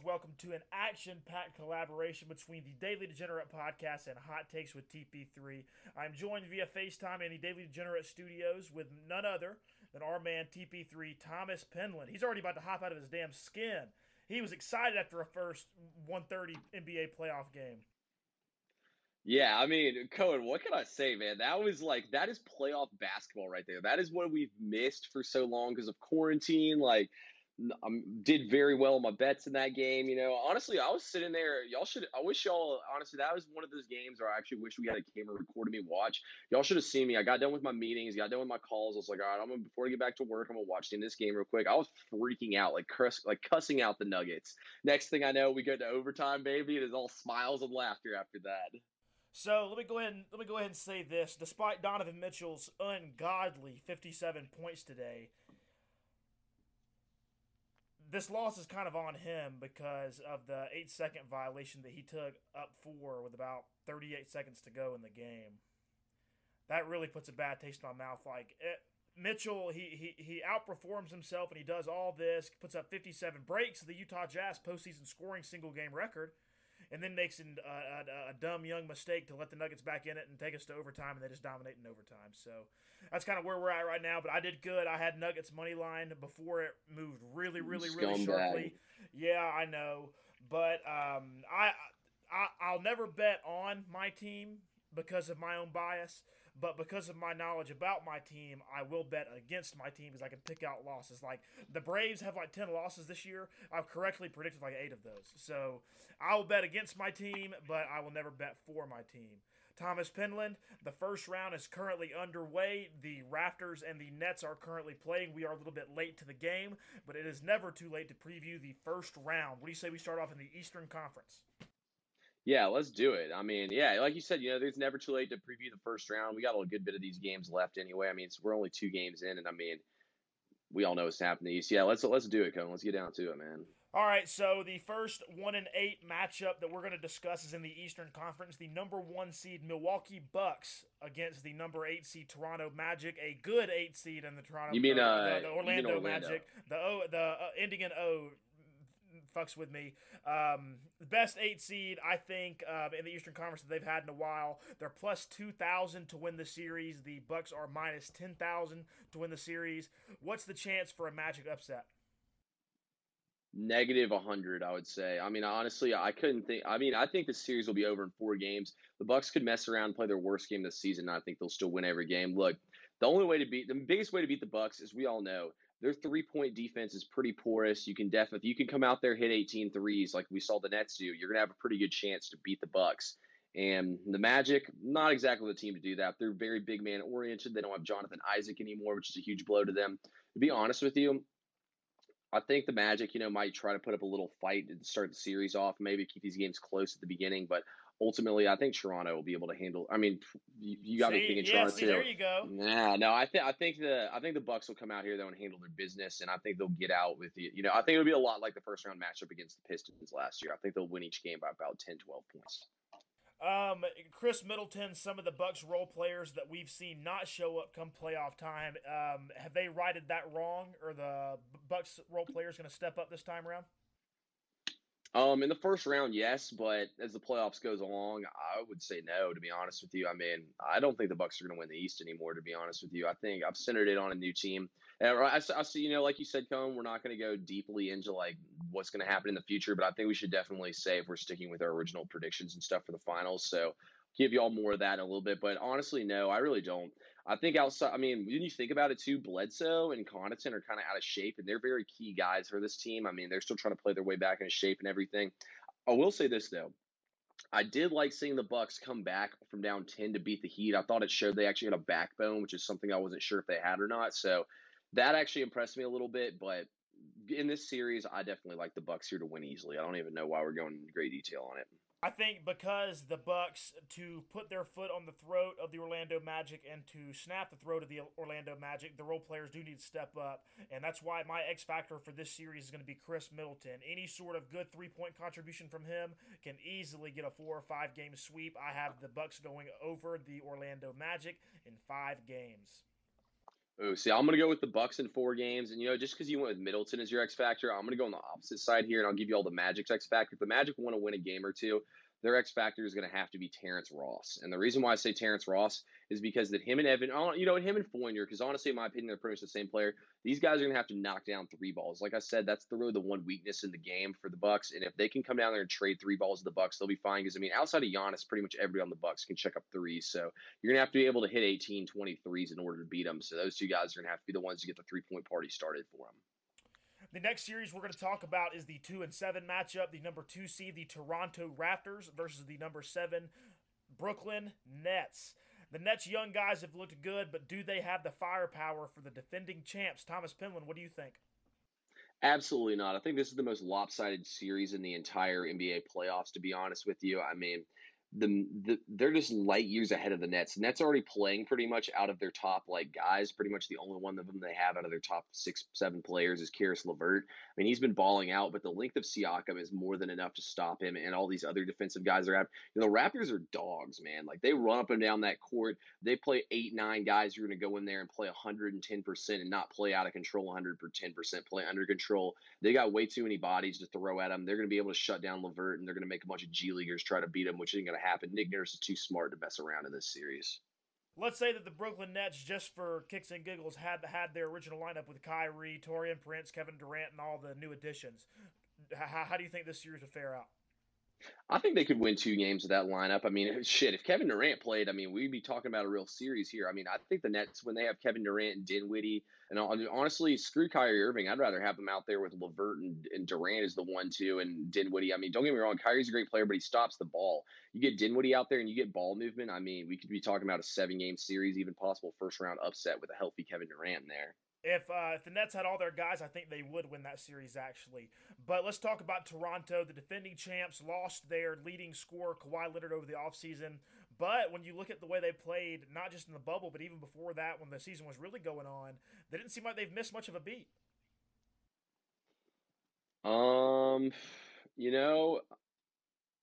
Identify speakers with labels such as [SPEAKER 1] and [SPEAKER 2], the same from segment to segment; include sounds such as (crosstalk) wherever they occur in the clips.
[SPEAKER 1] welcome to
[SPEAKER 2] an action packed collaboration between the Daily Degenerate podcast and Hot Takes with TP3. I'm joined via FaceTime in the Daily Degenerate studios with none other than our man TP3, Thomas Penland. He's already about to hop out of his damn skin. He was excited after a first 130 NBA playoff game.
[SPEAKER 3] Yeah, I mean, Cohen, what can I say, man? That was like that is playoff basketball right there. That is what we've missed for so long because of quarantine. Like, I um, did very well on my bets in that game. You know, honestly, I was sitting there. Y'all should. I wish y'all. Honestly, that was one of those games where I actually wish we had a camera recording me watch. Y'all should have seen me. I got done with my meetings. Got done with my calls. I was like, all right, I'm gonna before I get back to work, I'm gonna watch the this game real quick. I was freaking out, like cuss, like cussing out the Nuggets. Next thing I know, we go to overtime, baby. It is all smiles and laughter after that.
[SPEAKER 2] So let me go ahead and let me go ahead and say this. Despite Donovan Mitchell's ungodly 57 points today, this loss is kind of on him because of the eight second violation that he took up for with about 38 seconds to go in the game. That really puts a bad taste in my mouth. Like it, Mitchell, he, he he outperforms himself and he does all this, puts up 57 breaks the Utah Jazz postseason scoring single game record and then makes an, uh, a, a, dumb young mistake to let the Nuggets back in it and take us to overtime, and they just dominate in overtime. So that's kind of where we're at right now. But I did good. I had Nuggets money line before it moved really, really, really sharply. Yeah, I know, but um, I, I I'll never bet on my team because of my own bias. But because of my knowledge about my team, I will bet against my team because I can pick out losses. Like the Braves have like 10 losses this year. I've correctly predicted like eight of those. So I will bet against my team, but I will never bet for my team. Thomas Penland, the first round is currently underway. The Raptors and the Nets are currently playing. We are a little bit late to the game, but it is never too late to preview the first round. What do you say we start off in the Eastern Conference?
[SPEAKER 3] Yeah, let's do it. I mean, yeah, like you said, you know, there's never too late to preview the first round. We got a good bit of these games left anyway. I mean, we're only two games in, and I mean, we all know what's happening East. Yeah, let's let's do it, Cohen. Let's get down to it, man.
[SPEAKER 2] All right, so the first one and eight matchup that we're going to discuss is in the Eastern Conference. The number one seed Milwaukee Bucks against the number eight seed Toronto Magic. A good eight seed in the Toronto.
[SPEAKER 3] You mean uh,
[SPEAKER 2] the, the Orlando,
[SPEAKER 3] mean Orlando,
[SPEAKER 2] Magic? The O, the uh, ending in O fucks with me. Um, the best eight seed, I think, uh, in the Eastern Conference that they've had in a while. They're plus two thousand to win the series. The Bucks are minus ten thousand to win the series. What's the chance for a Magic upset?
[SPEAKER 3] Negative 100, I would say. I mean, honestly, I couldn't think. I mean, I think the series will be over in four games. The Bucks could mess around and play their worst game this season. and I think they'll still win every game. Look, the only way to beat the biggest way to beat the Bucks, as we all know, their three point defense is pretty porous. You can definitely you can come out there hit 18 threes like we saw the Nets do. You're gonna have a pretty good chance to beat the Bucks. And the Magic, not exactly the team to do that. They're very big man oriented. They don't have Jonathan Isaac anymore, which is a huge blow to them. To be honest with you, I think the Magic, you know, might try to put up a little fight and start the series off, maybe keep these games close at the beginning. But ultimately, I think Toronto will be able to handle. I mean, you, you got me thinking
[SPEAKER 2] yeah,
[SPEAKER 3] Toronto
[SPEAKER 2] see,
[SPEAKER 3] too.
[SPEAKER 2] There you go.
[SPEAKER 3] Nah, no, I think I think the I think the Bucks will come out here though and handle their business, and I think they'll get out with the. You know, I think it'll be a lot like the first round matchup against the Pistons last year. I think they'll win each game by about 10, 12 points.
[SPEAKER 2] Um, Khris Middleton, some of the Bucks role players that we've seen not show up come playoff time. Um, have they righted that wrong, or the Bucks role players going to step up this time around?
[SPEAKER 3] Um, in the first round, yes, but as the playoffs goes along, I would say no. To be honest with you, I mean, I don't think the Bucks are going to win the East anymore. To be honest with you, I think I've centered it on a new team. And I, I see, you know, like you said, Cohen, we're not going to go deeply into like what's going to happen in the future, but I think we should definitely say if we're sticking with our original predictions and stuff for the finals. So give y'all more of that in a little bit. But honestly, no, I really don't. I think outside, I mean, when you think about it too, Bledsoe and Connaughton are kind of out of shape, and they're very key guys for this team. I mean, they're still trying to play their way back into shape and everything. I will say this though. I did like seeing the Bucks come back from down 10 to beat the Heat. I thought it showed they actually had a backbone, which is something I wasn't sure if they had or not. So that actually impressed me a little bit, but in this series, I definitely like the Bucks here to win easily. I don't even know why we're going into great detail on it.
[SPEAKER 2] I think because the Bucks to put their foot on the throat of the Orlando Magic and to snap the throat of the Orlando Magic, the role players do need to step up, and that's why my X factor for this series is going to be Khris Middleton. Any sort of good three point contribution from him can easily get a four or five game sweep. I have the Bucks going over the Orlando Magic in five games.
[SPEAKER 3] Oh, see, I'm gonna go with the Bucks in four games, and you know, just because you went with Middleton as your X factor, I'm gonna go on the opposite side here, and I'll give you all the Magic's X factor. If the Magic want to win a game or two, their X factor is going to have to be Terrence Ross. And the reason why I say Terrence Ross is because that him and Evan, oh, you know, him and Fournier, because honestly, in my opinion, they're pretty much the same player. These guys are going to have to knock down three balls. Like I said, that's the really the one weakness in the game for the Bucks. And if they can come down there and trade three balls to the Bucks, they'll be fine. Because I mean, outside of Giannis, pretty much everybody on the Bucks can check up threes. So you're going to have to be able to hit 18, 20 threes in order to beat them. So those two guys are going to have to be the ones to get the three point party started for them.
[SPEAKER 2] The next series we're going to talk about is the two and seven matchup. The number two seed, the Toronto Raptors, versus the number seven Brooklyn Nets. The Nets' young guys have looked good, but do they have the firepower for the defending champs? Thomas Penland, what do you think?
[SPEAKER 3] Absolutely not. I think this is the most lopsided series in the entire NBA playoffs, to be honest with you. I mean, the, the they're just light years ahead of the Nets. Nets are already playing pretty much out of their top like guys. Pretty much the only one of them they have out of their top six seven players is Caris LeVert. I mean he's been balling out, but the length of Siakam is more than enough to stop him. And all these other defensive guys are out. You know, the Raptors are dogs, man. Like they run up and down that court. They play eight nine guys who are going to go in there and play 110 percent and not play out of control 110 percent. Play under control. They got way too many bodies to throw at them. They're going to be able to shut down LeVert and they're going to make a bunch of G leaguers try to beat him, which isn't going to happen. Nick Nurse is too smart to mess around in this series.
[SPEAKER 2] Let's say that the Brooklyn Nets, just for kicks and giggles, had had their original lineup with Kyrie, Taurean Prince, Kevin Durant, and all the new additions. How, how do you think this series would fare out?
[SPEAKER 3] I think they could win two games with that lineup. I mean, (laughs) shit, if Kevin Durant played, I mean, we'd be talking about a real series here. I mean, I think the Nets, when they have Kevin Durant and Dinwiddie, and honestly, screw Kyrie Irving. I'd rather have him out there with LeVert and, and Durant as the one, two, and Dinwiddie. I mean, don't get me wrong, Kyrie's a great player, but he stops the ball. You get Dinwiddie out there and you get ball movement. I mean, we could be talking about a seven game series, even possible first round upset with a healthy Kevin Durant there.
[SPEAKER 2] If uh, if the Nets had all their guys, I think they would win that series actually. But let's talk about Toronto. The defending champs lost their leading scorer Kawhi Leonard over the offseason. But when you look at the way they played, not just in the bubble, but even before that, when the season was really going on, they didn't seem like they've missed much of a beat.
[SPEAKER 3] Um, you know,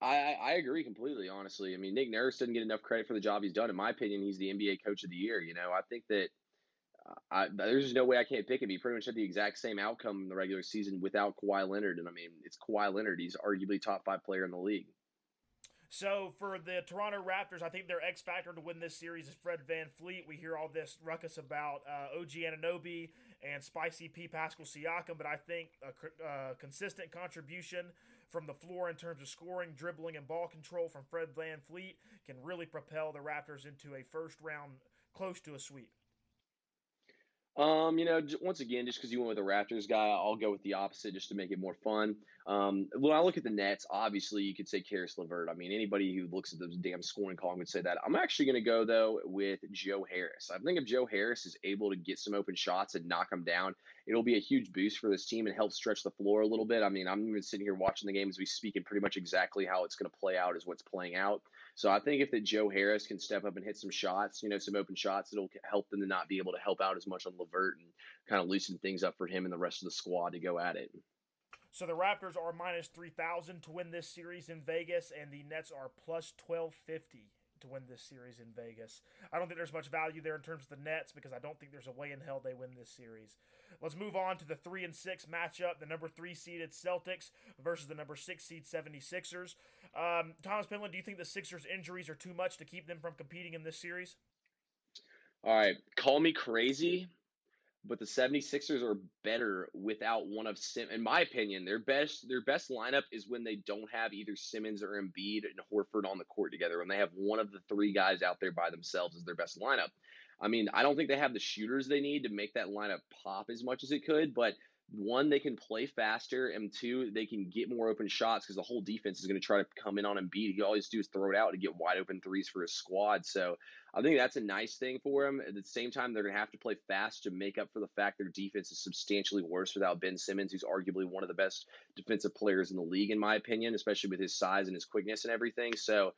[SPEAKER 3] I, I agree completely. Honestly, I mean, Nick Nurse didn't get enough credit for the job he's done. In my opinion, he's the NBA Coach of the Year. You know, I think that I, there's no way I can't pick him. He pretty much had the exact same outcome in the regular season without Kawhi Leonard. And I mean, it's Kawhi Leonard. He's arguably top five player in the league.
[SPEAKER 2] So for the Toronto Raptors, I think their X factor to win this series is Fred VanVleet. We hear all this ruckus about uh, OG Anunoby and Spicy P. Pascal Siakam, but I think a, a consistent contribution from the floor in terms of scoring, dribbling, and ball control from Fred VanVleet can really propel the Raptors into a first round close to a sweep.
[SPEAKER 3] Um, you know, once again, just because you went with a Raptors guy, I'll go with the opposite just to make it more fun. Um, when I look at the Nets, obviously you could say Caris LeVert. I mean, anybody who looks at the damn scoring column would say that. I'm actually going to go though with Joe Harris. I think if Joe Harris is able to get some open shots and knock them down, it'll be a huge boost for this team and help stretch the floor a little bit. I mean, I'm even sitting here watching the game as we speak, and pretty much exactly how it's going to play out is what's playing out. So I think if that Joe Harris can step up and hit some shots, you know, some open shots, it'll help them to not be able to help out as much on LeVert and kind of loosen things up for him and the rest of the squad to go at it.
[SPEAKER 2] So the Raptors are minus 3,000 to win this series in Vegas, and the Nets are plus 1250 to win this series in Vegas. I don't think there's much value there in terms of the Nets because I don't think there's a way in hell they win this series. Let's move on to the 3 and 6 matchup, the number 3 seeded Celtics versus the number 6 seed 76ers. Um, Thomas Penland, do you think the Sixers injuries are too much to keep them from competing in this series?
[SPEAKER 3] All right, call me crazy, but the 76ers are better without one of Sim in my opinion their best their best lineup is when they don't have either Simmons or Embiid and Horford on the court together when they have one of the three guys out there by themselves as their best lineup I mean, I don't think they have the shooters they need to make that lineup pop as much as it could, but one, they can play faster, and two, they can get more open shots because the whole defense is going to try to come in on Embiid. He always do is throw it out to get wide open threes for his squad. So I think that's a nice thing for him. At the same time, they're going to have to play fast to make up for the fact their defense is substantially worse without Ben Simmons, who's arguably one of the best defensive players in the league, in my opinion, especially with his size and his quickness and everything. So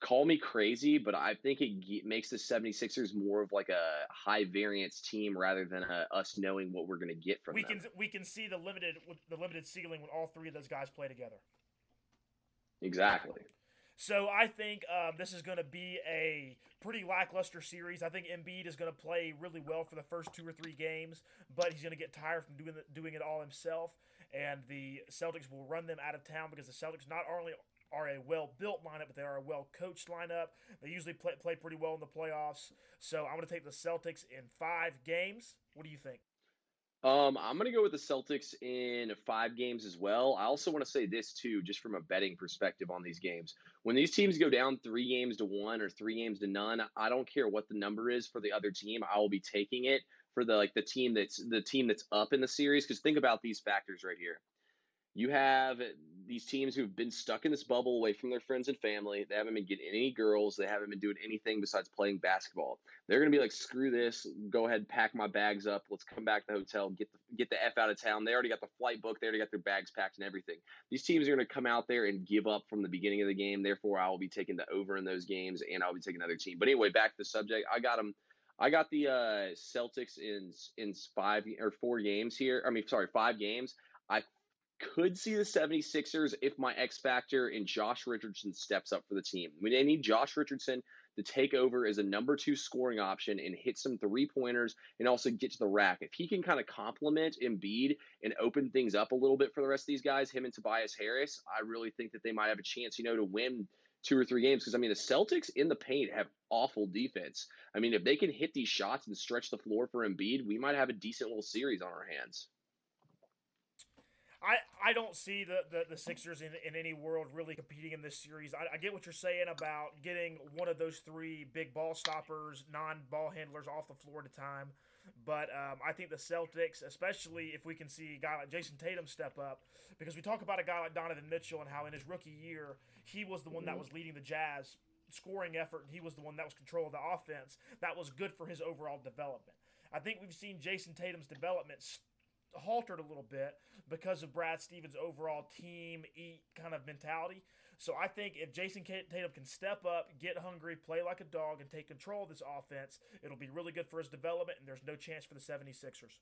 [SPEAKER 3] call me crazy, but I think it makes the 76ers more of like a high variance team rather than a, us knowing what we're going to get from
[SPEAKER 2] we
[SPEAKER 3] them.
[SPEAKER 2] can we can see the limited the limited ceiling when all three of those guys play together.
[SPEAKER 3] Exactly.
[SPEAKER 2] So I think um, this is going to be a pretty lackluster series. I think Embiid is going to play really well for the first two or three games, but he's going to get tired from doing the, doing it all himself. And the Celtics will run them out of town because the Celtics not only are a well built lineup, but they are a well coached lineup. They usually play, play pretty well in the playoffs. So I'm going to take the Celtics in five games. What do you think?
[SPEAKER 3] Um, I'm going to go with the Celtics in five games as well. I also want to say this too, just from a betting perspective on these games. When these teams go down three games to one or three games to none, I don't care what the number is for the other team. I will be taking it for the like the team that's the team that's up in the series. Because think about these factors right here. You have these teams who've been stuck in this bubble away from their friends and family. They haven't been getting any girls. They haven't been doing anything besides playing basketball. They're going to be like, screw this. Go ahead, pack my bags up. Let's come back to the hotel. Get the get the f out of town. They already got the flight booked. They already got their bags packed and everything. These teams are going to come out there and give up from the beginning of the game. Therefore, I will be taking the over in those games, and I'll be taking another team. But anyway, back to the subject. I got them. I got the uh, Celtics in in five or four games here. I mean, sorry, five games. I could see the 76ers if my X factor and Josh Richardson steps up for the team. We need Josh Richardson to take over as a number two scoring option and hit some three pointers and also get to the rack. If he can kind of complement Embiid and open things up a little bit for the rest of these guys, him and Tobias Harris, I really think that they might have a chance, you know, to win two or three games. Because I mean, the Celtics in the paint have awful defense. I mean, if they can hit these shots and stretch the floor for Embiid, we might have a decent little series on our hands.
[SPEAKER 2] I, I don't see the, the, the Sixers in, in any world really competing in this series. I, I get what you're saying about getting one of those three big ball stoppers, non ball handlers off the floor at a time. But um, I think the Celtics, especially if we can see a guy like Jayson Tatum step up, because we talk about a guy like Donovan Mitchell and how in his rookie year he was the one that was leading the Jazz scoring effort and he was the one that was control of the offense. That was good for his overall development. I think we've seen Jayson Tatum's development haltered a little bit because of Brad Stevens' overall team eat kind of mentality. So I think if Jayson Tatum can step up, get hungry, play like a dog, and take control of this offense, it'll be really good for his development, and there's no chance for the 76ers.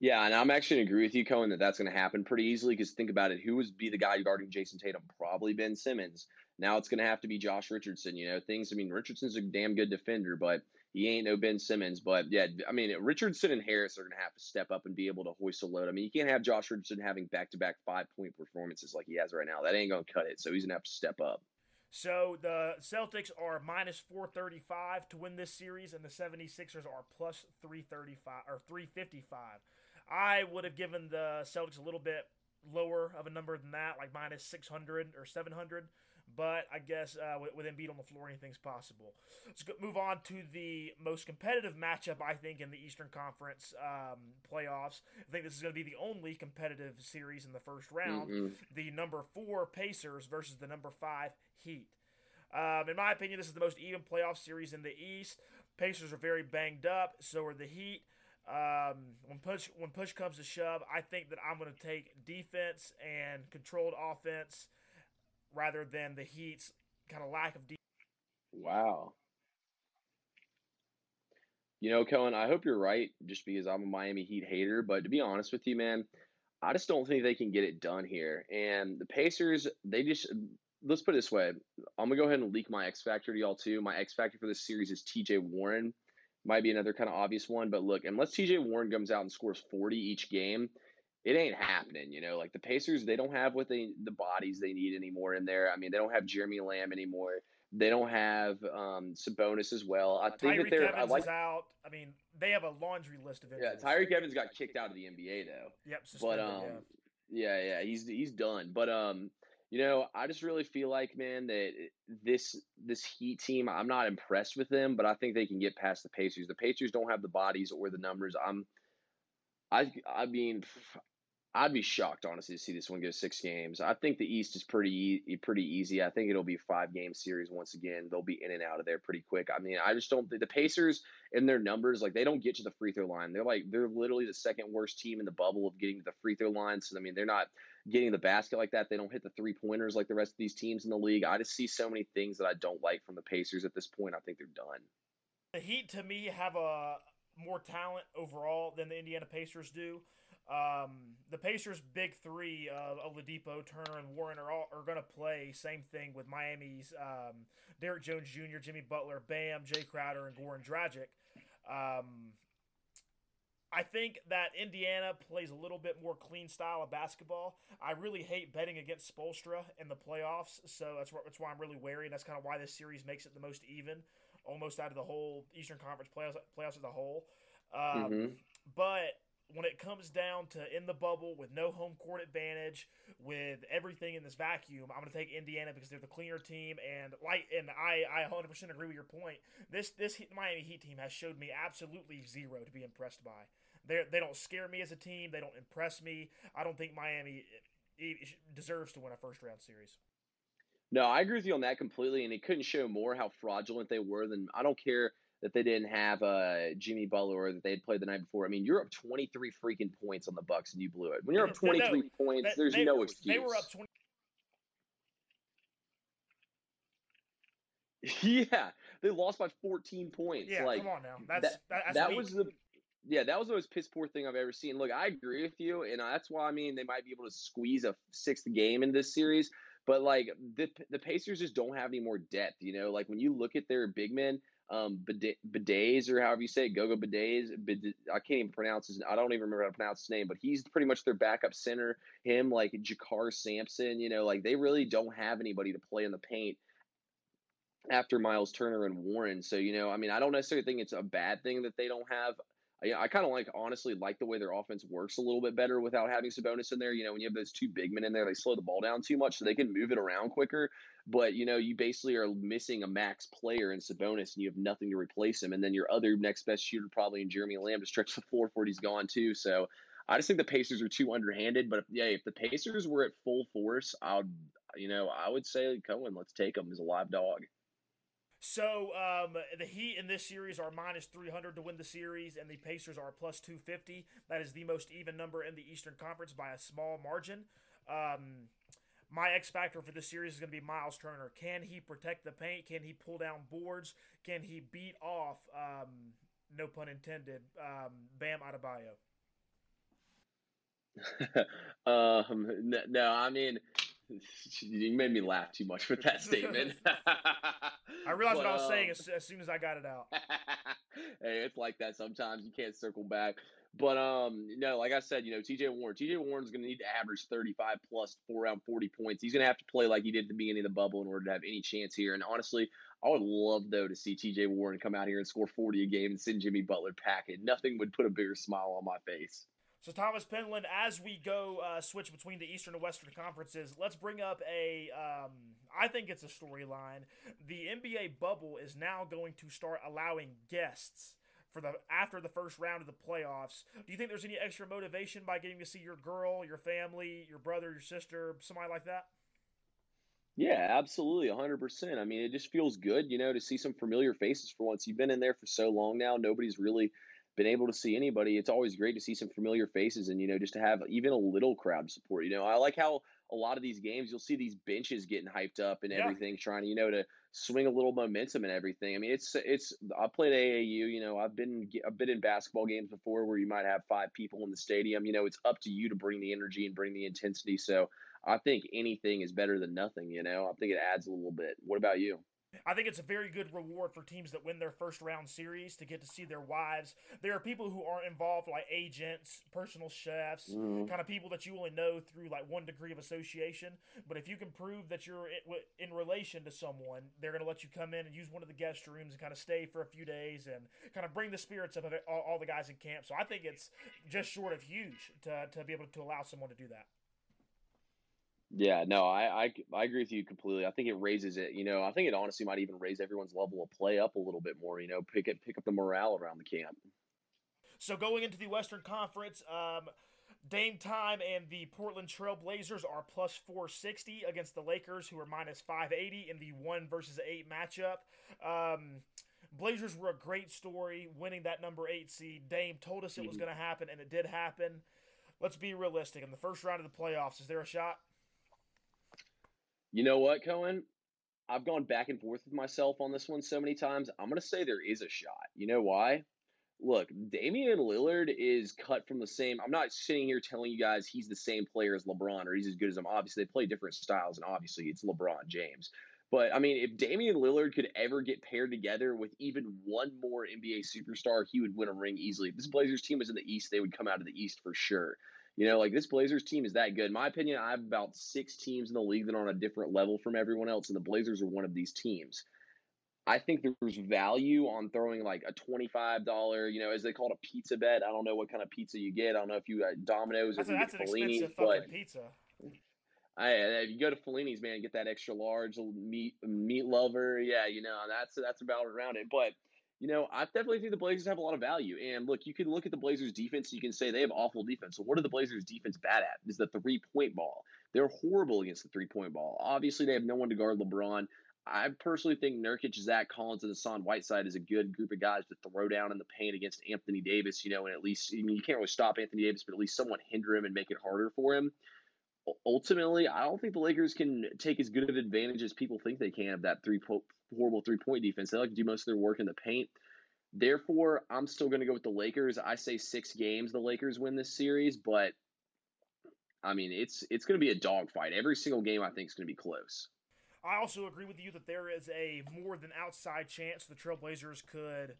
[SPEAKER 3] Yeah, and I'm actually agree with you, Cohen, that that's going to happen pretty easily because think about it. Who would be the guy guarding Jayson Tatum? Probably Ben Simmons. Now it's going to have to be Josh Richardson. You know, things, I mean, Richardson's a damn good defender, but he ain't no Ben Simmons, but yeah, I mean Richardson and Harris are going to have to step up and be able to hoist a load. I mean, you can't have Josh Richardson having back-to-back five-point performances like he has right now. That ain't going to cut it. So he's going to have to step up.
[SPEAKER 2] So the Celtics are minus 435 to win this series, and the 76ers are plus 335 or 355. I would have given the Celtics a little bit lower of a number than that, like minus 600 or 700. But I guess uh, with, with Embiid on the floor, anything's possible. Let's go, move on to the most competitive matchup, I think, in the Eastern Conference um, playoffs. I think this is going to be the only competitive series in the first round. Mm-hmm. The number four Pacers versus the number five Heat. Um, in my opinion, this is the most even playoff series in the East. Pacers are very banged up, so are the Heat. Um, when push when push comes to shove, I think that I'm going to take defense and controlled offense rather than the Heat's kind of lack of defense.
[SPEAKER 3] Wow. You know, Cohen, I hope you're right just because I'm a Miami Heat hater. But to be honest with you, man, I just don't think they can get it done here. And the Pacers, they just, let's put it this way. I'm going to go ahead and leak my X Factor to y'all, too. My X Factor for this series is TJ Warren. Might be another kind of obvious one. But look, unless TJ Warren comes out and scores 40 each game, it ain't happening, you know. Like the Pacers, they don't have what they the bodies they need anymore in there. I mean, they don't have Jeremy Lamb anymore. They don't have um, Sabonis as well. I uh, think
[SPEAKER 2] that they're Evans I like, is out. I mean, they have a laundry list of
[SPEAKER 3] injuries. Yeah, Tyreke Evans got kicked out of the NBA though.
[SPEAKER 2] Yep,
[SPEAKER 3] but um, yeah. yeah, yeah, he's he's done. But um, You know, I just really feel like, man, that this this Heat team, I'm not impressed with them, but I think they can get past the Pacers. The Pacers don't have the bodies or the numbers. I'm, I, I mean, I'd be shocked, honestly, to see this one go six games. I think the East is pretty pretty easy. I think it'll be five game series once again. They'll be in and out of there pretty quick. I mean, I just don't. The Pacers in their numbers, like they don't get to the free throw line. They're like they're literally the second worst team in the bubble of getting to the free throw line. So I mean, they're not getting the basket like that. They don't hit the three pointers like the rest of these teams in the league. I just see so many things that I don't like from the Pacers at this point. I think they're done.
[SPEAKER 2] The Heat, to me, have a more talent overall than the Indiana Pacers do. Um, the Pacers' big three, uh, Oladipo, Turner, and Warren, are all are going to play. Same thing with Miami's um, Derrick Jones Jr., Jimmy Butler, Bam, Jae Crowder, and Goran Dragic. Um, I think that Indiana plays a little bit more clean style of basketball. I really hate betting against Spoelstra in the playoffs, so that's, that's why I'm really wary, and that's kind of why this series makes it the most even, almost out of the whole Eastern Conference playoffs, playoffs as a whole. Um, mm-hmm. But when it comes down to in the bubble with no home court advantage, with everything in this vacuum, I'm going to take Indiana because they're the cleaner team. And like, and I, I 100% agree with your point. This this Miami Heat team has showed me absolutely zero to be impressed by. They they don't scare me as a team. They don't impress me. I don't think Miami eh, eh, deserves to win a first round series.
[SPEAKER 3] No, I agree with you on that completely, and it couldn't show more how fraudulent they were than I don't care that they didn't have uh, Jimmy Butler or that they had played the night before. I mean, you're up 23 freaking points on the Bucks and you blew it. When you're up 23 no, points, there's
[SPEAKER 2] they,
[SPEAKER 3] no excuse.
[SPEAKER 2] They were up 20. (laughs)
[SPEAKER 3] yeah, they lost by 14 points.
[SPEAKER 2] Yeah,
[SPEAKER 3] like,
[SPEAKER 2] come on now. That's
[SPEAKER 3] that,
[SPEAKER 2] that's
[SPEAKER 3] that was the yeah, that was the most piss poor thing I've ever seen. Look, I agree with you, and that's why I mean they might be able to squeeze a sixth game in this series. But like the the Pacers just don't have any more depth. You know, like when you look at their big men, um, Bidays or however you say it, Goga Bidays. I can't even pronounce his. I don't even remember how to pronounce his name, but he's pretty much their backup center. Him like JaKarr Sampson. You know, like they really don't have anybody to play in the paint after Miles Turner and Warren. So you know, I mean, I don't necessarily think it's a bad thing that they don't have I, I kind of like honestly like the way their offense works a little bit better without having Sabonis in there. You know, when you have those two big men in there, they slow the ball down too much, so they can move it around quicker. But you know, you basically are missing a max player in Sabonis, and you have nothing to replace him. And then your other next best shooter probably in Jeremy Lamb to stretch the floor for he's gone too. So I just think the Pacers are too underhanded. But if, yeah, if the Pacers were at full force, I would, you know, I would say Cohen, let's take them as a live dog.
[SPEAKER 2] So um, the Heat in this series are minus 300 to win the series, and the Pacers are plus 250. That is the most even number in the Eastern Conference by a small margin. Um, my X factor for this series is going to be Miles Turner. Can he protect the paint? Can he pull down boards? Can he beat off, um, no pun intended, um, Bam Adebayo? (laughs)
[SPEAKER 3] um, no, I mean, you made me laugh too much with that statement. (laughs)
[SPEAKER 2] I realized but, what I was saying as, as, soon as I got it out. (laughs)
[SPEAKER 3] hey, it's like that sometimes. You can't circle back. But um, no, like I said, you know, TJ Warren. TJ Warren's going to need to average 35 plus four around 40 points. He's going to have to play like he did at the beginning of the bubble in order to have any chance here. And honestly, I would love though to see TJ Warren come out here and score 40 a game and send Jimmy Butler packing. Nothing would put a bigger smile on my face.
[SPEAKER 2] So Thomas Penland, as we go uh, switch between the Eastern and Western conferences, let's bring up a. Um, I think it's a storyline. The NBA bubble is now going to start allowing guests for the after the first round of the playoffs. Do you think there's any extra motivation by getting to see your girl, your family, your brother, your sister, somebody like that?
[SPEAKER 3] Yeah, absolutely, 100%. I mean, it just feels good, you know, to see some familiar faces for once. You've been in there for so long now, nobody's really been able to see anybody. It's always great to see some familiar faces and, you know, just to have even a little crowd support. You know, I like how a lot of these games you'll see these benches getting hyped up and yeah. everything, trying to, you know, to swing a little momentum and everything. I mean, it's, it's, I played AAU, you know, I've been, I've been in basketball games before where you might have five people in the stadium. You know, it's up to you to bring the energy and bring the intensity. So I think anything is better than nothing, you know, I think it adds a little bit. What about you?
[SPEAKER 2] I think it's a very good reward for teams that win their first round series to get to see their wives. There are people who aren't involved, like agents, personal chefs, mm. kind of people that you only know through like one degree of association. But if you can prove that you're in relation to someone, they're going to let you come in and use one of the guest rooms and kind of stay for a few days and kind of bring the spirits up of all, all the guys in camp. So I think it's just short of huge to, to be able to allow someone to do that.
[SPEAKER 3] Yeah, no, I, I I agree with you completely. I think it raises it. You know, I think it honestly might even raise everyone's level of play up a little bit more. You know, pick it pick up the morale around the camp.
[SPEAKER 2] So going into the Western Conference, um, Dame Time and the Portland Trail Blazers are plus 460 against the Lakers, who are minus 580 in the one versus eight matchup. Um, Blazers were a great story, winning that number eight seed. Dame told us it was
[SPEAKER 3] Mhm.
[SPEAKER 2] going to happen, and it did happen. Let's be realistic. In the first round of the playoffs, is there a shot?
[SPEAKER 3] You know what, Cohen? I've gone back and forth with myself on this one so many times. I'm going to say there is a shot. You know why? Look, Damian Lillard is cut from the same. I'm not sitting here telling you guys he's the same player as LeBron or he's as good as him. Obviously, they play different styles, and obviously, it's LeBron James. But I mean, if Damian Lillard could ever get paired together with even one more NBA superstar, he would win a ring easily. If this Blazers team was in the East, they would come out of the East for sure. You know, like this Blazers team is that good. In my opinion, I have about six teams in the league that are on a different level from everyone else, and the Blazers are one of these teams. I think there's value on throwing like a twenty-five dollar, you know, as they call it, a pizza bet. I don't know what kind of pizza you get. I don't know if you got Domino's or
[SPEAKER 2] That's, a, that's an expensive
[SPEAKER 3] but
[SPEAKER 2] fucking pizza.
[SPEAKER 3] I, uh, if you go to Fellini's, man, get that extra large meat meat lover. Yeah, you know that's that's about around it. But you know, I definitely think the Blazers have a lot of value. And look, you can look at the Blazers defense. You can say they have awful defense. So what are the Blazers defense bad at? Is the three point ball. They're horrible against the three point ball. Obviously, they have no one to guard LeBron. I personally think Nurkic, Zach Collins, and Hassan Whiteside is a good group of guys to throw down in the paint against Anthony Davis. You know, and at least I mean, you can't really stop Anthony Davis, but at least somewhat hinder him and make it harder for him ultimately, I don't think the Lakers can take as good of advantage as people think they can of that three po- horrible three point defense. They like to do most of their work in the paint. Therefore, I'm still going to go with the Lakers. I say six games the Lakers win this series, but I mean it's it's going to be a dogfight. Every single game I think is going to be close.
[SPEAKER 2] I also agree with you that there is a more than outside chance the Trailblazers could.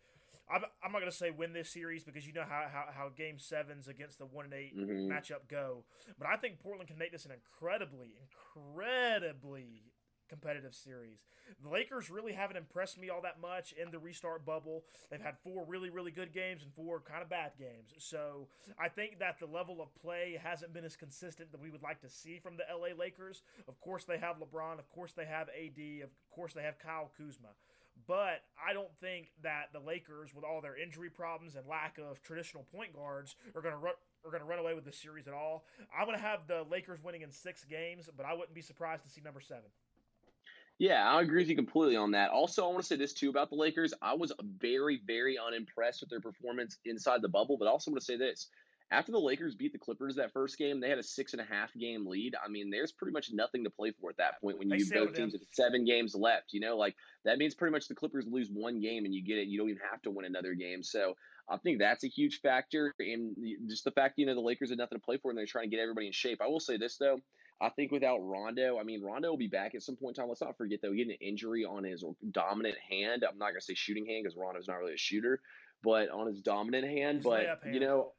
[SPEAKER 2] I'm, I'm not going to say win this series because you know how, how, how game sevens against the 1 and 8
[SPEAKER 3] Mhm.
[SPEAKER 2] matchup go. But I think Portland can make this an incredibly, incredibly competitive series. The Lakers really haven't impressed me all that much in the restart bubble. They've had four really, really good games and four kind of bad games. So I think that the level of play hasn't been as consistent that we would like to see from the LA Lakers. Of course, they have LeBron. Of course, they have AD. Of course, they have Kyle Kuzma. But I don't think that the Lakers, with all their injury problems and lack of traditional point guards, are going to run are going to run away with this series at all. I'm going to have the Lakers winning in six games, but I wouldn't be surprised to see number seven.
[SPEAKER 3] Yeah, I agree with you completely on that. Also, I want to say this too about the Lakers. I was very, very unimpressed with their performance inside the bubble, but I also want to say this. After the Lakers beat the Clippers that first game, they had a six and a half game lead. I mean, there's pretty much nothing to play for at that point when you both teams with seven games left. You know, like that means pretty much the Clippers lose one game and you get it. You don't even have to win another game. So I think that's a huge factor. And just the fact, you know, the Lakers had nothing to play for and they're trying to get everybody in shape. I will say this, though. I think without Rondo, I mean, Rondo will be back at some point in time. Let's not forget, though, he had an injury on his dominant hand. I'm not going to say shooting hand because Rondo's not really a shooter, but on his dominant hand.
[SPEAKER 2] His
[SPEAKER 3] but, you know,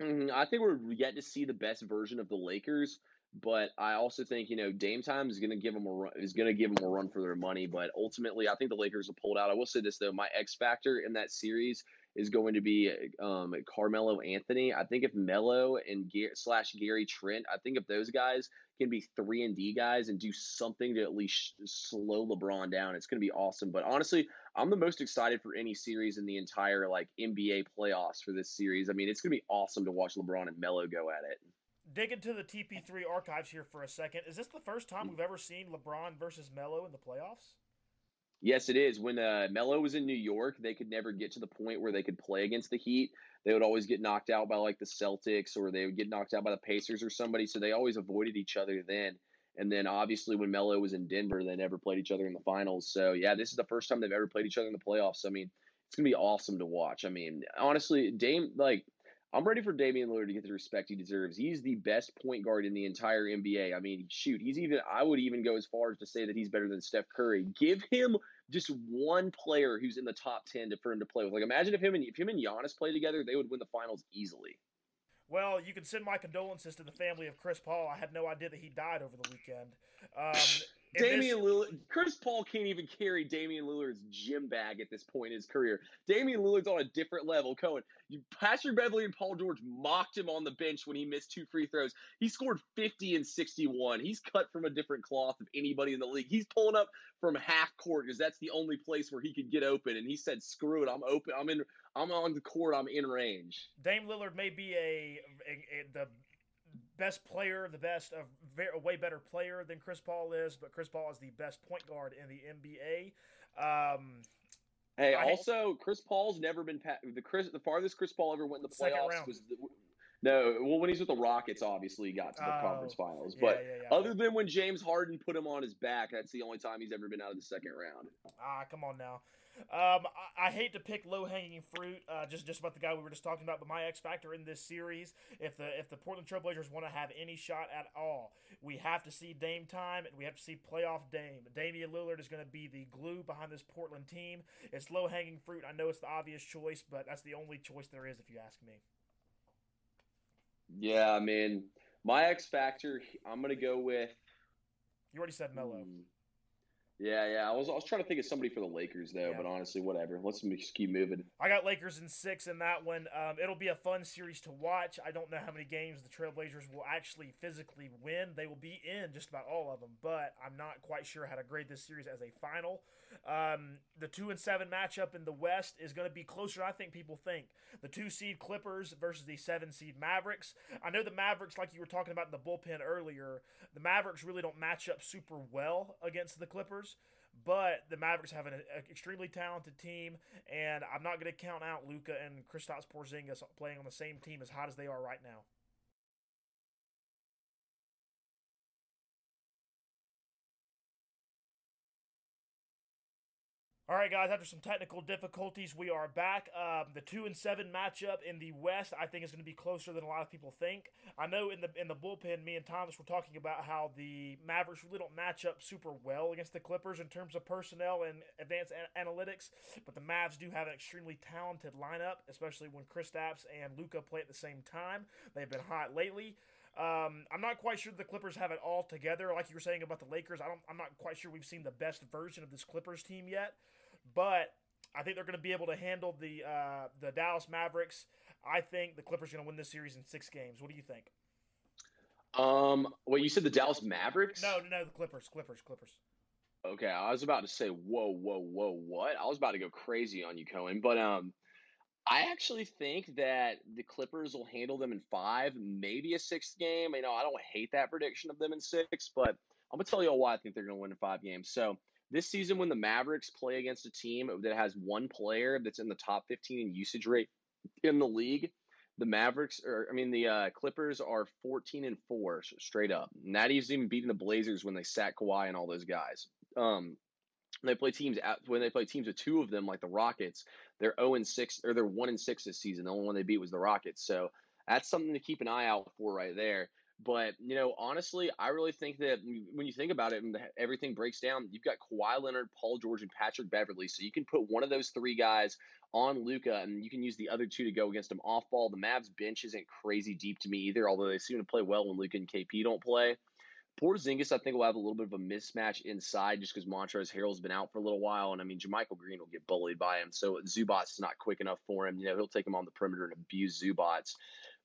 [SPEAKER 3] Mhm, I think we're yet to see the best version of the Lakers, but I also think you know Dame time is going to give them a run, is going to give them a run for their money. But ultimately, I think the Lakers will pull out. I will say this though, my X factor in that series is going to be um, Carmelo Anthony. I think if Melo and Gar- slash Gary Trent, I think if those guys can be three and D guys and do something to at least slow LeBron down, it's going to be awesome. But honestly, I'm the most excited for any series in the entire like NBA playoffs for this series. I mean, it's going to be awesome to watch LeBron and Melo go at it.
[SPEAKER 2] Dig into the TP3 archives here for a second. Is this the first time we've ever seen LeBron versus Melo in the playoffs?
[SPEAKER 3] Yes, it is. When uh, Melo was in New York, they could never get to the point where they could play against the Heat. They would always get knocked out by like the Celtics or they would get knocked out by the Pacers or somebody. So they always avoided each other then. And then obviously when Melo was in Denver, they never played each other in the finals. So yeah, this is the first time they've ever played each other in the playoffs. I mean, it's gonna be awesome to watch. I mean, honestly, Dame like I'm ready for Damian Lillard to get the respect he deserves. He's the best point guard in the entire NBA. I mean, shoot, he's even I would even go as far as to say that he's better than Steph Curry. Give him just one player who's in the top ten to, for him to play with. Like imagine if him and if him and Giannis play together, they would win the finals easily.
[SPEAKER 2] Well, you can send my condolences to the family of Chris Paul. I had no idea that he died over the weekend. Um, (laughs)
[SPEAKER 3] Damian Lillard, Chris Paul can't even carry Damian Lillard's gym bag at this point in his career. Damian Lillard's on a different level. Cohen, you, Patrick Beverley and Paul George mocked him on the bench when he missed two free throws. He scored 50 and 61. He's cut from a different cloth of anybody in the league. He's pulling up from half court because that's the only place where he could get open. And he said, "Screw it, I'm open. I'm in. I'm on the court. I'm in range."
[SPEAKER 2] Dame Lillard may be a, a, a the best player, the best, a, very, way better player than Chris Paul is, but Chris Paul is the best point guard in the NBA. Um,
[SPEAKER 3] hey, I also Chris Paul's never been pa- the Chris the farthest Chris Paul ever went in the playoffs was the, no, well when he's with the Rockets, obviously he got to the oh, conference finals, yeah, but yeah, yeah. other than when James Harden put him on his back, that's the only time he's ever been out of the second round.
[SPEAKER 2] Ah, come on now. Um, I, I, hate to pick low hanging fruit, uh, just just about the guy we were just talking about, but my X factor in this series, if the if the Portland Trailblazers want to have any shot at all, we have to see Dame time and we have to see playoff Dame. Damian Lillard is going to be the glue behind this Portland team. It's low hanging fruit. I know it's the obvious choice, but that's the only choice there is, if you ask me.
[SPEAKER 3] Yeah, I mean, my X factor, I'm going to go with.
[SPEAKER 2] You already said Melo. Hmm.
[SPEAKER 3] Yeah, yeah. I was I was trying to think of somebody for the Lakers though, yeah. but honestly, whatever. Let's just keep moving.
[SPEAKER 2] I got Lakers in six in that one. Um, it'll be a fun series to watch. I don't know how many games the Trailblazers will actually physically win. They will be in just about all of them, but I'm not quite sure how to grade this series as a final. Um, the two and seven matchup in the West is going to be closer, I think people think. The two seed Clippers versus the seven seed Mavericks. I know the Mavericks, like you were talking about in the bullpen earlier, the Mavericks really don't match up super well against the Clippers. But the Mavericks have an, an extremely talented team, and I'm not going to count out Luka and Kristaps Porzingis playing on the same team as hot as they are right now. All right, guys. After some technical difficulties, we are back. Um, the two and seven matchup in the West, I think, is going to be closer than a lot of people think. I know in the in the bullpen, me and Thomas were talking about how the Mavericks really don't match up super well against the Clippers in terms of personnel and advanced a- analytics, but the Mavs do have an extremely talented lineup, especially when Kristaps and Luka play at the same time. They've been hot lately. Um, I'm not quite sure the Clippers have it all together, like you were saying about the Lakers. I don't. I'm not quite sure we've seen the best version of this Clippers team yet but I think they're going to be able to handle the uh, the Dallas Mavericks. I think the Clippers are going to win this series in six games. What do you think?
[SPEAKER 3] Um, well, you said the Dallas Mavericks?
[SPEAKER 2] No, no, no, the Clippers, Clippers, Clippers.
[SPEAKER 3] Okay, I was about to say, whoa, whoa, whoa, what? I was about to go crazy on you, Cohen, but um, I actually think that the Clippers will handle them in five, maybe a sixth game. You know, I don't hate that prediction of them in six, but I'm gonna tell you all why I think they're gonna win in five games. So this season, when the Mavericks play against a team that has one player that's in the top 15 in usage rate in the league, the Mavericks, or I mean, the uh, Clippers are 14 and four straight up. Not even beating the Blazers when they sat Kawhi and all those guys. Um, they play teams at, when they play teams with two of them, like the Rockets. They're 0 and six, or they're one and six this season. The only one they beat was the Rockets. So that's something to keep an eye out for right there. But you know, honestly, I really think that when you think about it and everything breaks down, you've got Kawhi Leonard, Paul George, and Patrick Beverley. So you can put one of those three guys on Luka and you can use the other two to go against him off ball. The Mavs bench isn't crazy deep to me either, although they seem to play well when Luka and KP don't play. Porzingis, I think, will have a little bit of a mismatch inside just because Montrezl Harrell's been out for a little while, and I mean, JaMychal Green will get bullied by him, so Zubac is not quick enough for him. You know, he'll take him on the perimeter and abuse Zubac.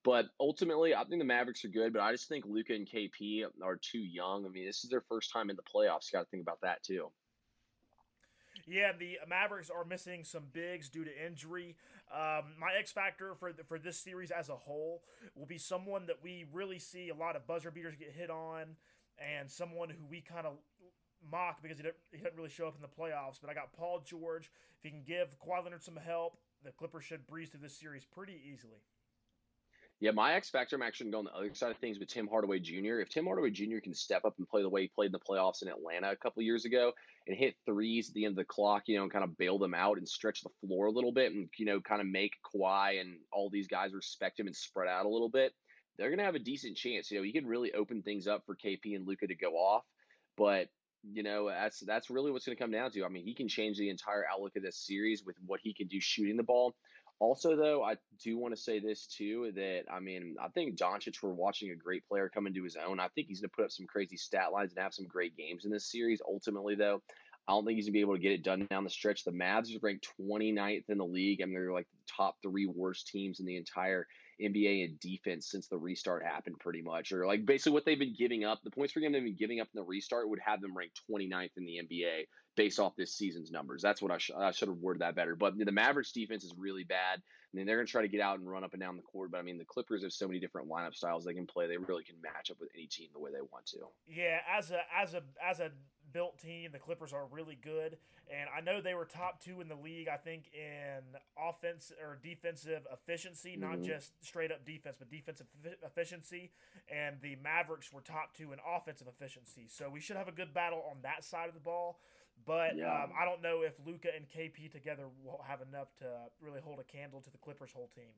[SPEAKER 3] But ultimately, I think the Mavericks are good, but I just think Luka and KP are too young. I mean, this is their first time in the playoffs. You Got to think about that too.
[SPEAKER 2] Yeah, the Mavericks are missing some bigs due to injury. Um, my X factor for the, for this series as a whole will be someone that we really see a lot of buzzer beaters get hit on, and someone who we kind of mock because he didn't, he didn't really show up in the playoffs. But I got Paul George. If he can give Kawhi Leonard some help, the Clippers should breeze through this series pretty easily.
[SPEAKER 3] Yeah, my X factor, I'm actually going to go on the other side of things with Tim Hardaway Jr. If Tim Hardaway Jr. can step up and play the way he played in the playoffs in Atlanta a couple years ago and hit threes at the end of the clock, you know, and kind of bail them out and stretch the floor a little bit and, you know, kind of make Kawhi and all these guys respect him and spread out a little bit, they're going to have a decent chance. You know, he can really open things up for KP and Luka to go off. But you know that's that's really what's going to come down to. I mean, he can change the entire outlook of this series with what he can do shooting the ball. Also, though, I do want to say this too that I mean, I think Doncic, we're watching a great player come into his own. I think he's going to put up some crazy stat lines and have some great games in this series. Ultimately, though, I don't think he's going to be able to get it done down the stretch. The Mavs are ranked 29th in the league. I mean, they're like the top three worst teams in the entire NBA in defense since the restart happened, pretty much. Or like basically what they've been giving up, the points per game they've been giving up in the restart would have them ranked 29th in the NBA based off this season's numbers. That's what I, sh- I should have worded that better. But the Mavericks defense is really bad. I mean, they're going to try to get out and run up and down the court. But I mean, the Clippers have so many different lineup styles they can play. They really can match up with any team the way they want to.
[SPEAKER 2] Yeah, as a as a as a built team, the Clippers are really good, and I know they were top two in the league. I think in offense or defensive efficiency, mm-hmm. not just straight up defense, but defensive efficiency. And the Mavericks were top two in offensive efficiency. So we should have a good battle on that side of the ball. But yeah. um, I don't know if Luka and KP together will have enough to really hold a candle to the Clippers' whole team.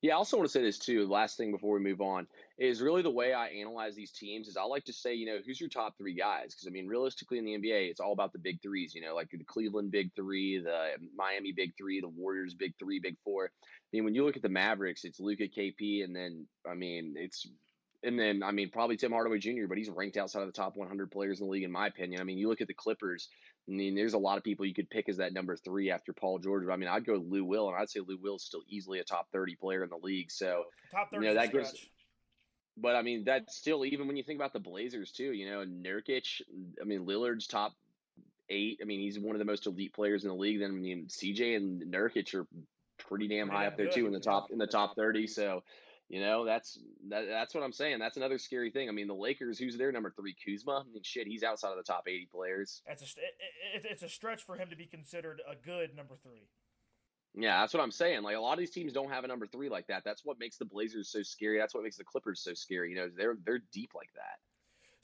[SPEAKER 3] Yeah, I also want to say this too. Last thing before we move on is really the way I analyze these teams is I like to say, you know, who's your top three guys? Because I mean, realistically in the NBA, it's all about the big threes. You know, like the Cleveland big three, the Miami big three, the Warriors big three, big four. I mean, when you look at the Mavericks, it's Luka, KP, and then I mean, it's and then I mean probably Tim Hardaway Jr., but he's ranked outside of the top 100 players in the league in my opinion. I mean, you look at the Clippers. I mean, there's a lot of people you could pick as that number three after Paul George. But I mean, I'd go Lou Will, and I'd say Lou Will is still easily a top 30 player in the league. So
[SPEAKER 2] top 30, you know, that gives.
[SPEAKER 3] But I mean, that's still even when you think about the Blazers too. You know, Nurkic. I mean, Lillard's top eight. I mean, he's one of the most elite players in the league. Then I mean, CJ and Nurkic are pretty damn high up there good. too in the top in the top 30. So you know, that's that, that's what I'm saying. That's another scary thing. I mean, the Lakers, who's their number three? Kuzma. I mean, shit, he's outside of the top 80 players.
[SPEAKER 2] It's a it, it's a stretch for him to be considered a good number three.
[SPEAKER 3] Yeah, that's what I'm saying. Like a lot of these teams don't have a number three like that. That's what makes the Blazers so scary. That's what makes the Clippers so scary. You know, they're they're deep like that.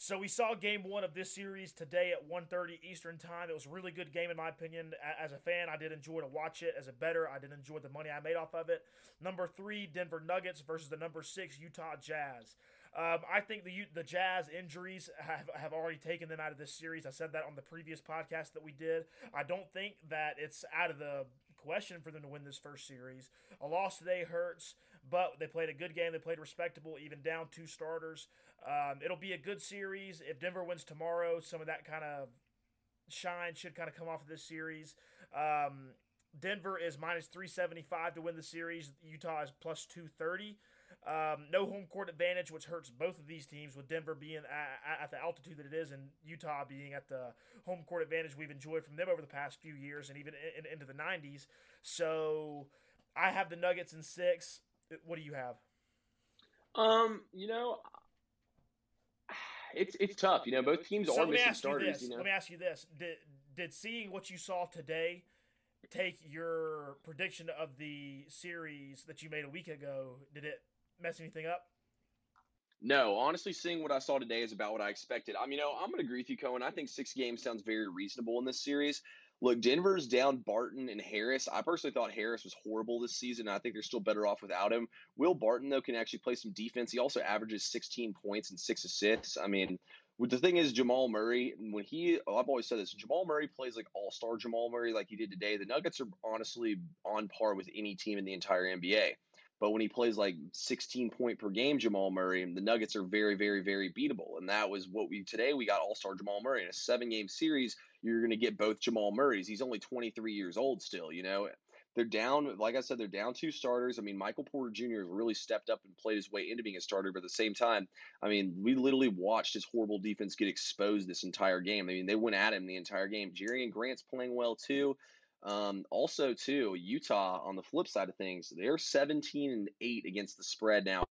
[SPEAKER 2] So we saw game one of this series today at 1.30 Eastern Time. It was a really good game in my opinion. As a fan, I did enjoy to watch it. As a bettor, I did enjoy the money I made off of it. Number three, Denver Nuggets versus the number six Utah Jazz. Um, I think the the Jazz injuries have, have already taken them out of this series. I said that on the previous podcast that we did. I don't think that it's out of the question for them to win this first series. A loss today hurts, but they played a good game. They played respectable, even down two starters. Um, it'll be a good series. If Denver wins tomorrow, some of that kind of shine should kind of come off of this series. Um, Denver is minus 375 to win the series. Utah is plus 230. Um, no home court advantage, which hurts both of these teams, with Denver being at, at, the altitude that it is and Utah being at the home court advantage we've enjoyed from them over the past few years and even in, in, into the 90s. So I have the Nuggets in six. What do you have?
[SPEAKER 3] Um, you know, it's it's tough. You know, both teams so are missing starters. You,
[SPEAKER 2] know? Let me ask you this: Did did seeing what you saw today take your prediction of the series that you made a week ago? Did it mess anything up?
[SPEAKER 3] No, honestly, seeing what I saw today is about what I expected. I mean, you know, I'm going to agree with you, Cohen. I think six games sounds very reasonable in this series. Look, Denver's down Barton and Harris. I personally thought Harris was horrible this season. I think they're still better off without him. Will Barton, though, can actually play some defense. He also averages 16 points and six assists. I mean, the thing is, Jamal Murray, when he, oh, I've always said this, Jamal Murray plays like all star Jamal Murray like he did today. The Nuggets are honestly on par with any team in the entire NBA. But when he plays like 16 point per game, Jamal Murray, the Nuggets are very, very, very beatable. And that was what we today we got All Star Jamal Murray in a seven game series. You're going to get both Jamal Murrays. He's only 23 years old still. You know, they're down. Like I said, they're down two starters. I mean, Michael Porter Jr. has really stepped up and played his way into being a starter. But at the same time, I mean, we literally watched his horrible defense get exposed this entire game. I mean, they went at him the entire game. Jerian Grant's playing well too. Um, also, too, Utah on the flip side of things, they're 17 and 8 against the spread now.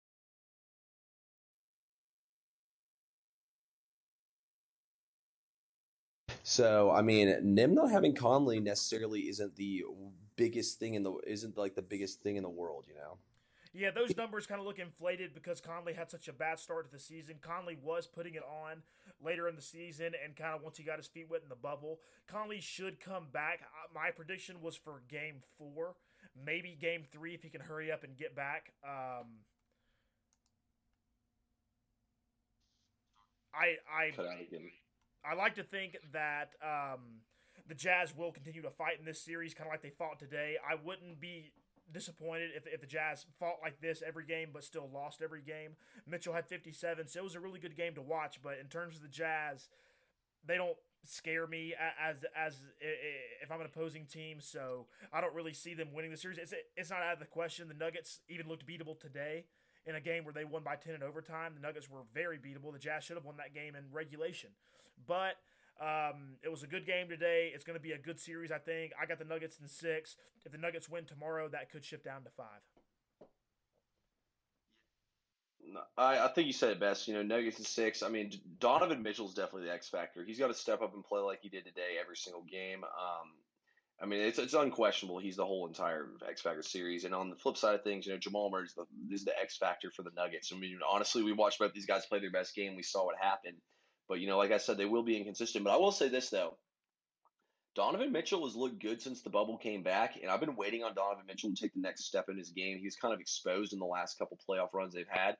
[SPEAKER 3] So, I mean, Nim not having Conley necessarily isn't the biggest thing in the isn't like the biggest thing in the world, you know.
[SPEAKER 2] Yeah, those numbers kind of look inflated because Conley had such a bad start to the season. Conley was putting it on later in the season and kind of once he got his feet wet in the bubble. Conley should come back. My prediction was for game four, maybe game three if he can hurry up and get back. Um, I I I like to think that um, the Jazz will continue to fight in this series, kind of like they fought today. I wouldn't be disappointed if, if the Jazz fought like this every game but still lost every game. Mitchell had 57, so it was a really good game to watch. But in terms of the Jazz, they don't scare me as as if I'm an opposing team. So I don't really see them winning the series. It's it's not out of the question. The Nuggets even looked beatable today in a game where they won by 10 in overtime. The Nuggets were very beatable. The Jazz should have won that game in regulation, but. Um, it was a good game today. It's going to be a good series, I think. I got the Nuggets in six. If the Nuggets win tomorrow, that could shift down to five.
[SPEAKER 3] I, I think you said it best. You know, Nuggets in six. I mean, Donovan Mitchell's definitely the X factor. He's got to step up and play like he did today every single game. Um, I mean, it's it's unquestionable. He's the whole entire X Factor series. And on the flip side of things, you know, Jamal Murray is the, is the X factor for the Nuggets. I mean, honestly, we watched both these guys play their best game. We saw what happened. But you know, like I said, they will be inconsistent. But I will say this though. Donovan Mitchell has looked good since the bubble came back, and I've been waiting on Donovan Mitchell to take the next step in his game. He's kind of exposed in the last couple playoff runs they've had.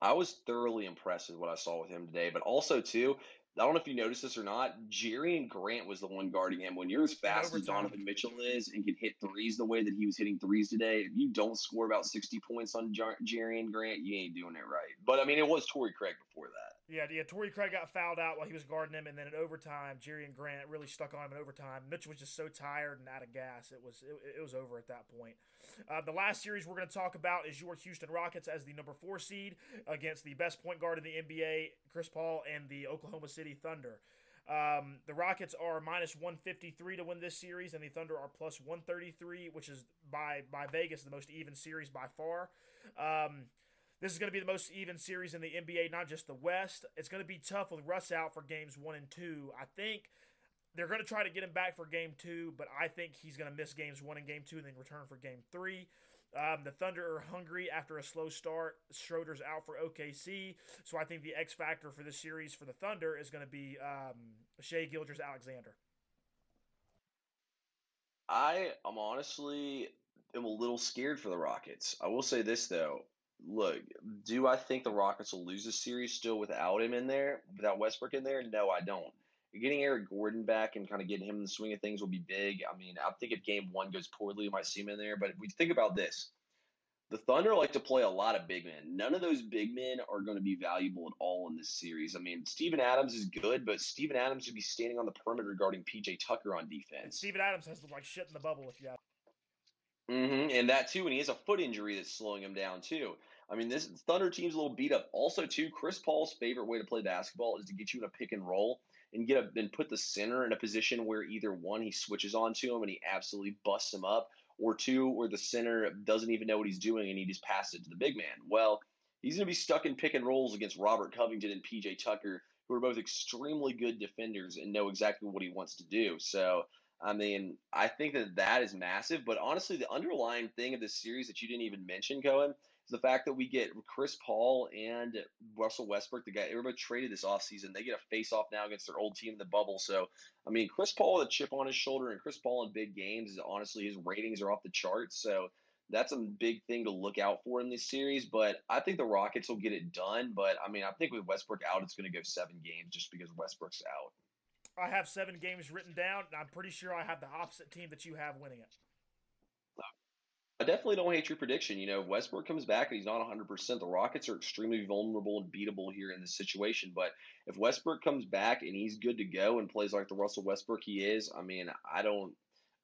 [SPEAKER 3] I was thoroughly impressed with what I saw with him today. But also, too, I don't know if you noticed this or not. Jerian Grant was the one guarding him. When you're as fast as Donovan Mitchell is and can hit threes the way that he was hitting threes today, if you don't score about 60 points on Jar- Jerian Grant, you ain't doing it right. But I mean, it was Torrey Craig before that.
[SPEAKER 2] Yeah, yeah. Torrey Craig got fouled out while he was guarding him, and then in overtime, Jerian Grant really stuck on him in overtime. Mitchell was just so tired and out of gas; it was it, it was over at that point. Uh, the last series we're going to talk about is your Houston Rockets as the number four seed against the best point guard in the NBA, Chris Paul, and the Oklahoma City Thunder. Um, the Rockets are minus 153 to win this series, and the Thunder are plus 133, which is by by Vegas the most even series by far. Um, this is going to be the most even series in the NBA, not just the West. It's going to be tough with Russ out for games one and two. I think they're going to try to get him back for game two, but I think he's going to miss games one and game two and then return for game three. Um, the Thunder are hungry after a slow start. Schroeder's out for OKC, so I think the X factor for this series for the Thunder is going to be um, Shai Gilgeous-Alexander.
[SPEAKER 3] I am honestly am a little scared for the Rockets. I will say this though look, do I think the Rockets will lose the series still without him in there, without Westbrook in there? No, I don't. Getting Eric Gordon back and kind of getting him in the swing of things will be big. I mean, I think if game one goes poorly, we might see him in there. But if we think about this. The Thunder like to play a lot of big men. None of those big men are going to be valuable at all in this series. I mean, Steven Adams is good, but Steven Adams should be standing on the perimeter guarding PJ Tucker on defense. And
[SPEAKER 2] Steven Adams has looked like shit in the bubble, if you have.
[SPEAKER 3] Mm-hmm. And that too, and he has a foot injury that's slowing him down too. I mean, this Thunder team's a little beat up. Also, too, Chris Paul's favorite way to play basketball is to get you in a pick and roll and get a and put the center in a position where either one he switches onto him and he absolutely busts him up, or two, where the center doesn't even know what he's doing and he just passes it to the big man. Well, he's going to be stuck in pick and rolls against Robert Covington and PJ Tucker, who are both extremely good defenders and know exactly what he wants to do. So. I mean, I think that that is massive, but honestly, the underlying thing of this series that you didn't even mention, Cohen, is the fact that we get Chris Paul and Russell Westbrook, the guy everybody traded this offseason, they get a face off now against their old team in the bubble. So, I mean, Chris Paul with a chip on his shoulder and Chris Paul in big games is honestly his ratings are off the charts. So, that's a big thing to look out for in this series. But I think the Rockets will get it done. But I mean, I think with Westbrook out, it's going to go seven games just because Westbrook's out.
[SPEAKER 2] I have seven games written down. And I'm pretty sure I have the opposite team that you have winning it.
[SPEAKER 3] I definitely don't hate your prediction. You know, Westbrook comes back and he's not 100%. The Rockets are extremely vulnerable and beatable here in this situation. But if Westbrook comes back and he's good to go and plays like the Russell Westbrook he is, I mean, I don't,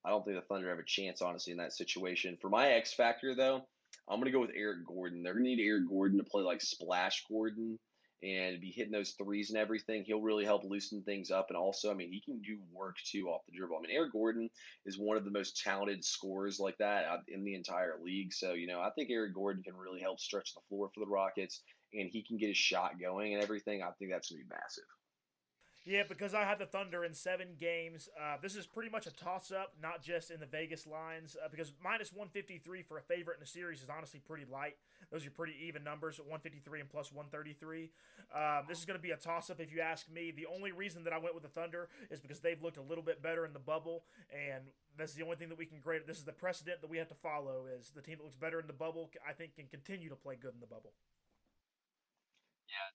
[SPEAKER 3] I don't think the Thunder have a chance, honestly, in that situation. For my X factor, though, I'm going to go with Eric Gordon. They're going to need Eric Gordon to play like Splash Gordon and be hitting those threes and everything. He'll really help loosen things up. And also, I mean, he can do work too off the dribble. I mean, Eric Gordon is one of the most talented scorers like that uh, in the entire league. So, you know, I think Eric Gordon can really help stretch the floor for the Rockets and he can get his shot going and everything. I think that's going to be massive.
[SPEAKER 2] Yeah, because I had the Thunder in seven games. Uh, this is pretty much a toss up, not just in the Vegas lines, uh, because minus 153 for a favorite in the series is honestly pretty light. Those are pretty even numbers 153 and plus 133. Um, this is going to be a toss up if you ask me. The only reason that I went with the Thunder is because they've looked a little bit better in the bubble, and that's the only thing that we can grade. This is the precedent that we have to follow is the team that looks better in the bubble, I think, can continue to play good in the bubble.
[SPEAKER 3] Yeah,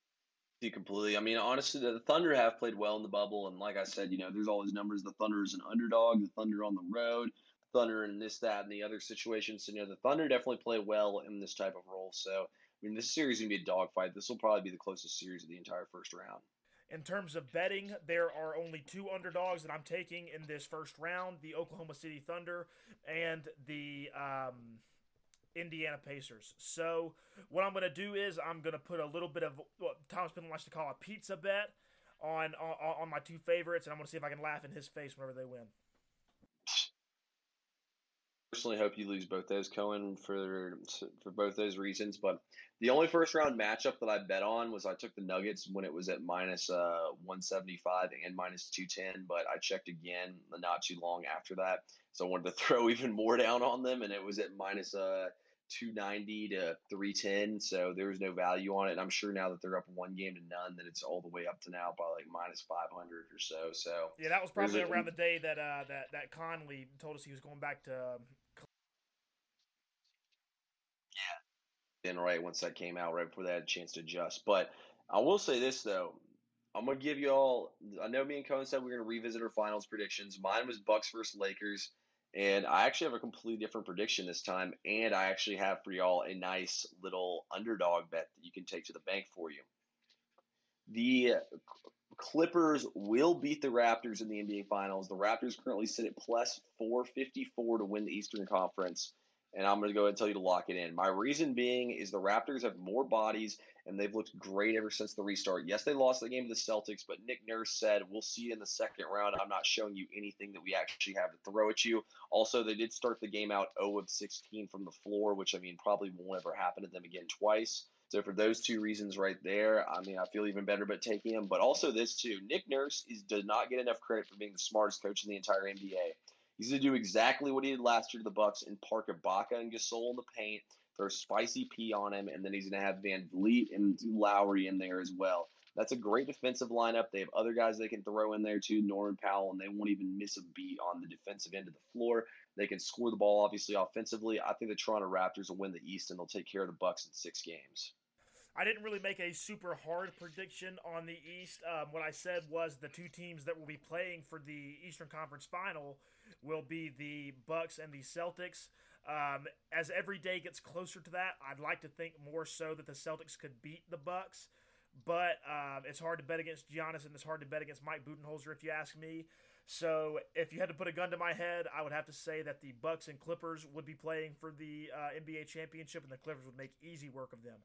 [SPEAKER 3] completely. I mean, honestly, the Thunder have played well in the bubble, and like I said, you know, there's all these numbers. The Thunder is an underdog. The Thunder on the road. Thunder and this, that, and the other situations. So, you know, the Thunder definitely play well in this type of role. So, I mean, this series is going to be a dogfight. This will probably be the closest series of the entire first round.
[SPEAKER 2] In terms of betting, there are only two underdogs that I'm taking in this first round the Oklahoma City Thunder and the um, Indiana Pacers. So, what I'm going to do is I'm going to put a little bit of what Thomas Penland likes to call a pizza bet on, on, on my two favorites, and I'm going to see if I can laugh in his face whenever they win
[SPEAKER 3] personally hope you lose both those, Cohen, for for both those reasons. But the only first round matchup that I bet on was I took the Nuggets when it was at minus, uh, 175 and minus 210. But I checked again not too long after that, so I wanted to (laughs) throw even more down on them, and it was at minus uh, 290 to 310. So there was no value on it. And I'm sure now that they're up one game to none, that it's all the way up to now by like minus 500 or so. So
[SPEAKER 2] yeah, that was probably around the day that uh, that that Conley told us he was going back to um,
[SPEAKER 3] Then right once that came out, right before they had a chance to adjust. But I will say this though, I'm gonna give you all. I know me and Cohen said we are gonna revisit our finals predictions. Mine was Bucks versus Lakers, and I actually have a completely different prediction this time. And I actually have for y'all a nice little underdog bet that you can take to the bank for you. The Clippers will beat the Raptors in the NBA Finals. The Raptors currently sit at plus 454 to win the Eastern Conference and I'm going to go ahead and tell you to lock it in. My reason being is the Raptors have more bodies and they've looked great ever since the restart. Yes, they lost the game to the Celtics, but Nick Nurse said, We'll see you in the second round. I'm not showing you anything that we actually have to throw at you. Also, they did start the game out 0 of 16 from the floor, which I mean probably won't ever happen to them again twice. So for those two reasons right there, I mean I feel even better about taking him. But also this too, Nick Nurse is does not get enough credit for being the smartest coach in the entire NBA. He's going to do exactly what he did last year to the Bucks and park Ibaka and Gasol in the paint, throw spicy P on him, and then he's going to have VanVleet and Lowry in there as well. That's a great defensive lineup. They have other guys they can throw in there too, Norman Powell, and they won't even miss a beat on the defensive end of the floor. They can score the ball obviously offensively. I think the Toronto Raptors will win the East and they'll take care of the Bucks in six games.
[SPEAKER 2] I didn't really make a super hard prediction on the East. Um, what I said was the two teams that will be playing for the Eastern Conference Final will be the Bucks and the Celtics. Um, as every day gets closer to that, I'd like to think more so that the Celtics could beat the Bucks, but um, it's hard to bet against Giannis and it's hard to bet against Mike Budenholzer if you ask me. So if you had to put a gun to my head, I would have to say that the Bucks and Clippers would be playing for the uh, NBA championship, and the Clippers would make easy work of them.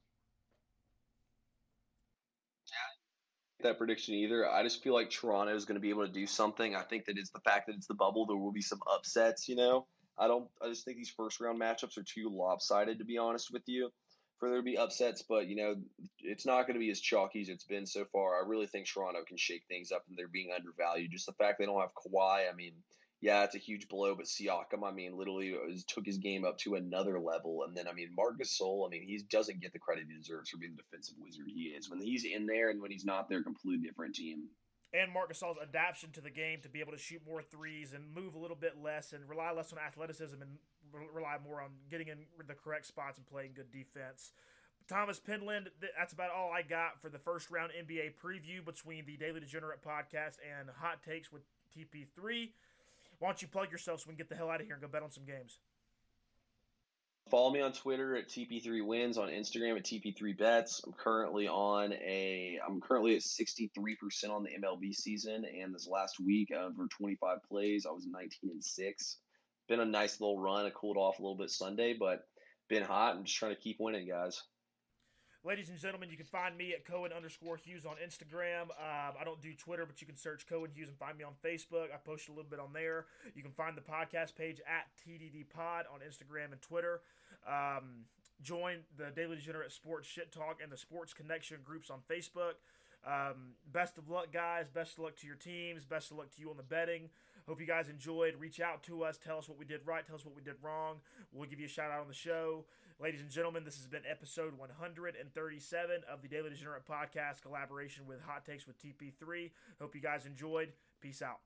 [SPEAKER 3] that prediction either. I just feel like Toronto is going to be able to do something. I think that it's the fact that it's the bubble. There will be some upsets. You know, I don't. I just think these first round matchups are too lopsided. To be honest with you, for there to be upsets. But you know, it's not going to be as chalky as it's been so far. I really think Toronto can shake things up, and they're being undervalued. Just the fact they don't have Kawhi. I mean yeah, it's a huge blow, but Siakam, I mean, literally uh, was, took his game up to another level. And then, I mean, Marc Gasol, I mean, he doesn't get the credit he deserves for being the defensive wizard he is. When he's in there and when he's not there, completely different team.
[SPEAKER 2] And Marc Gasol's adaptation to the game to be able to shoot more threes and move a little bit less and rely less on athleticism and rely more on getting in the correct spots and playing good defense. Thomas Penland, that's about all I got for the first round NBA preview between the Daily Degenerate podcast and Hot Takes with TP3. Why don't you plug yourself so we can get the hell out of here and go bet on some games?
[SPEAKER 3] Follow me on Twitter at TP3Wins, on Instagram at TP3Bets. I'm currently on a I'm currently at 63% on the MLB season, and this last week uh, over 25 plays, I was 19 and six. Been a nice little run. I cooled off a little bit Sunday, but been hot. I'm just trying to keep winning, guys.
[SPEAKER 2] Ladies and gentlemen, you can find me at Cohen underscore Hughes on Instagram. Um, I don't do Twitter, but you can search Cohen Hughes and find me on Facebook. I post a little bit on there. You can find the podcast page at TDD Pod on Instagram and Twitter. Um, join the Daily Degenerate Sports Shit Talk and the Sports Connection groups on Facebook. Um, best of luck, guys. Best of luck to your teams. Best of luck to you on the betting. Hope you guys enjoyed. Reach out to us. Tell us what we did right. Tell us what we did wrong. We'll give you a shout out on the show. Ladies and gentlemen, this has been episode 137 of the Daily Degenerate Podcast collaboration with Hot Takes with TP3. Hope you guys enjoyed. Peace out.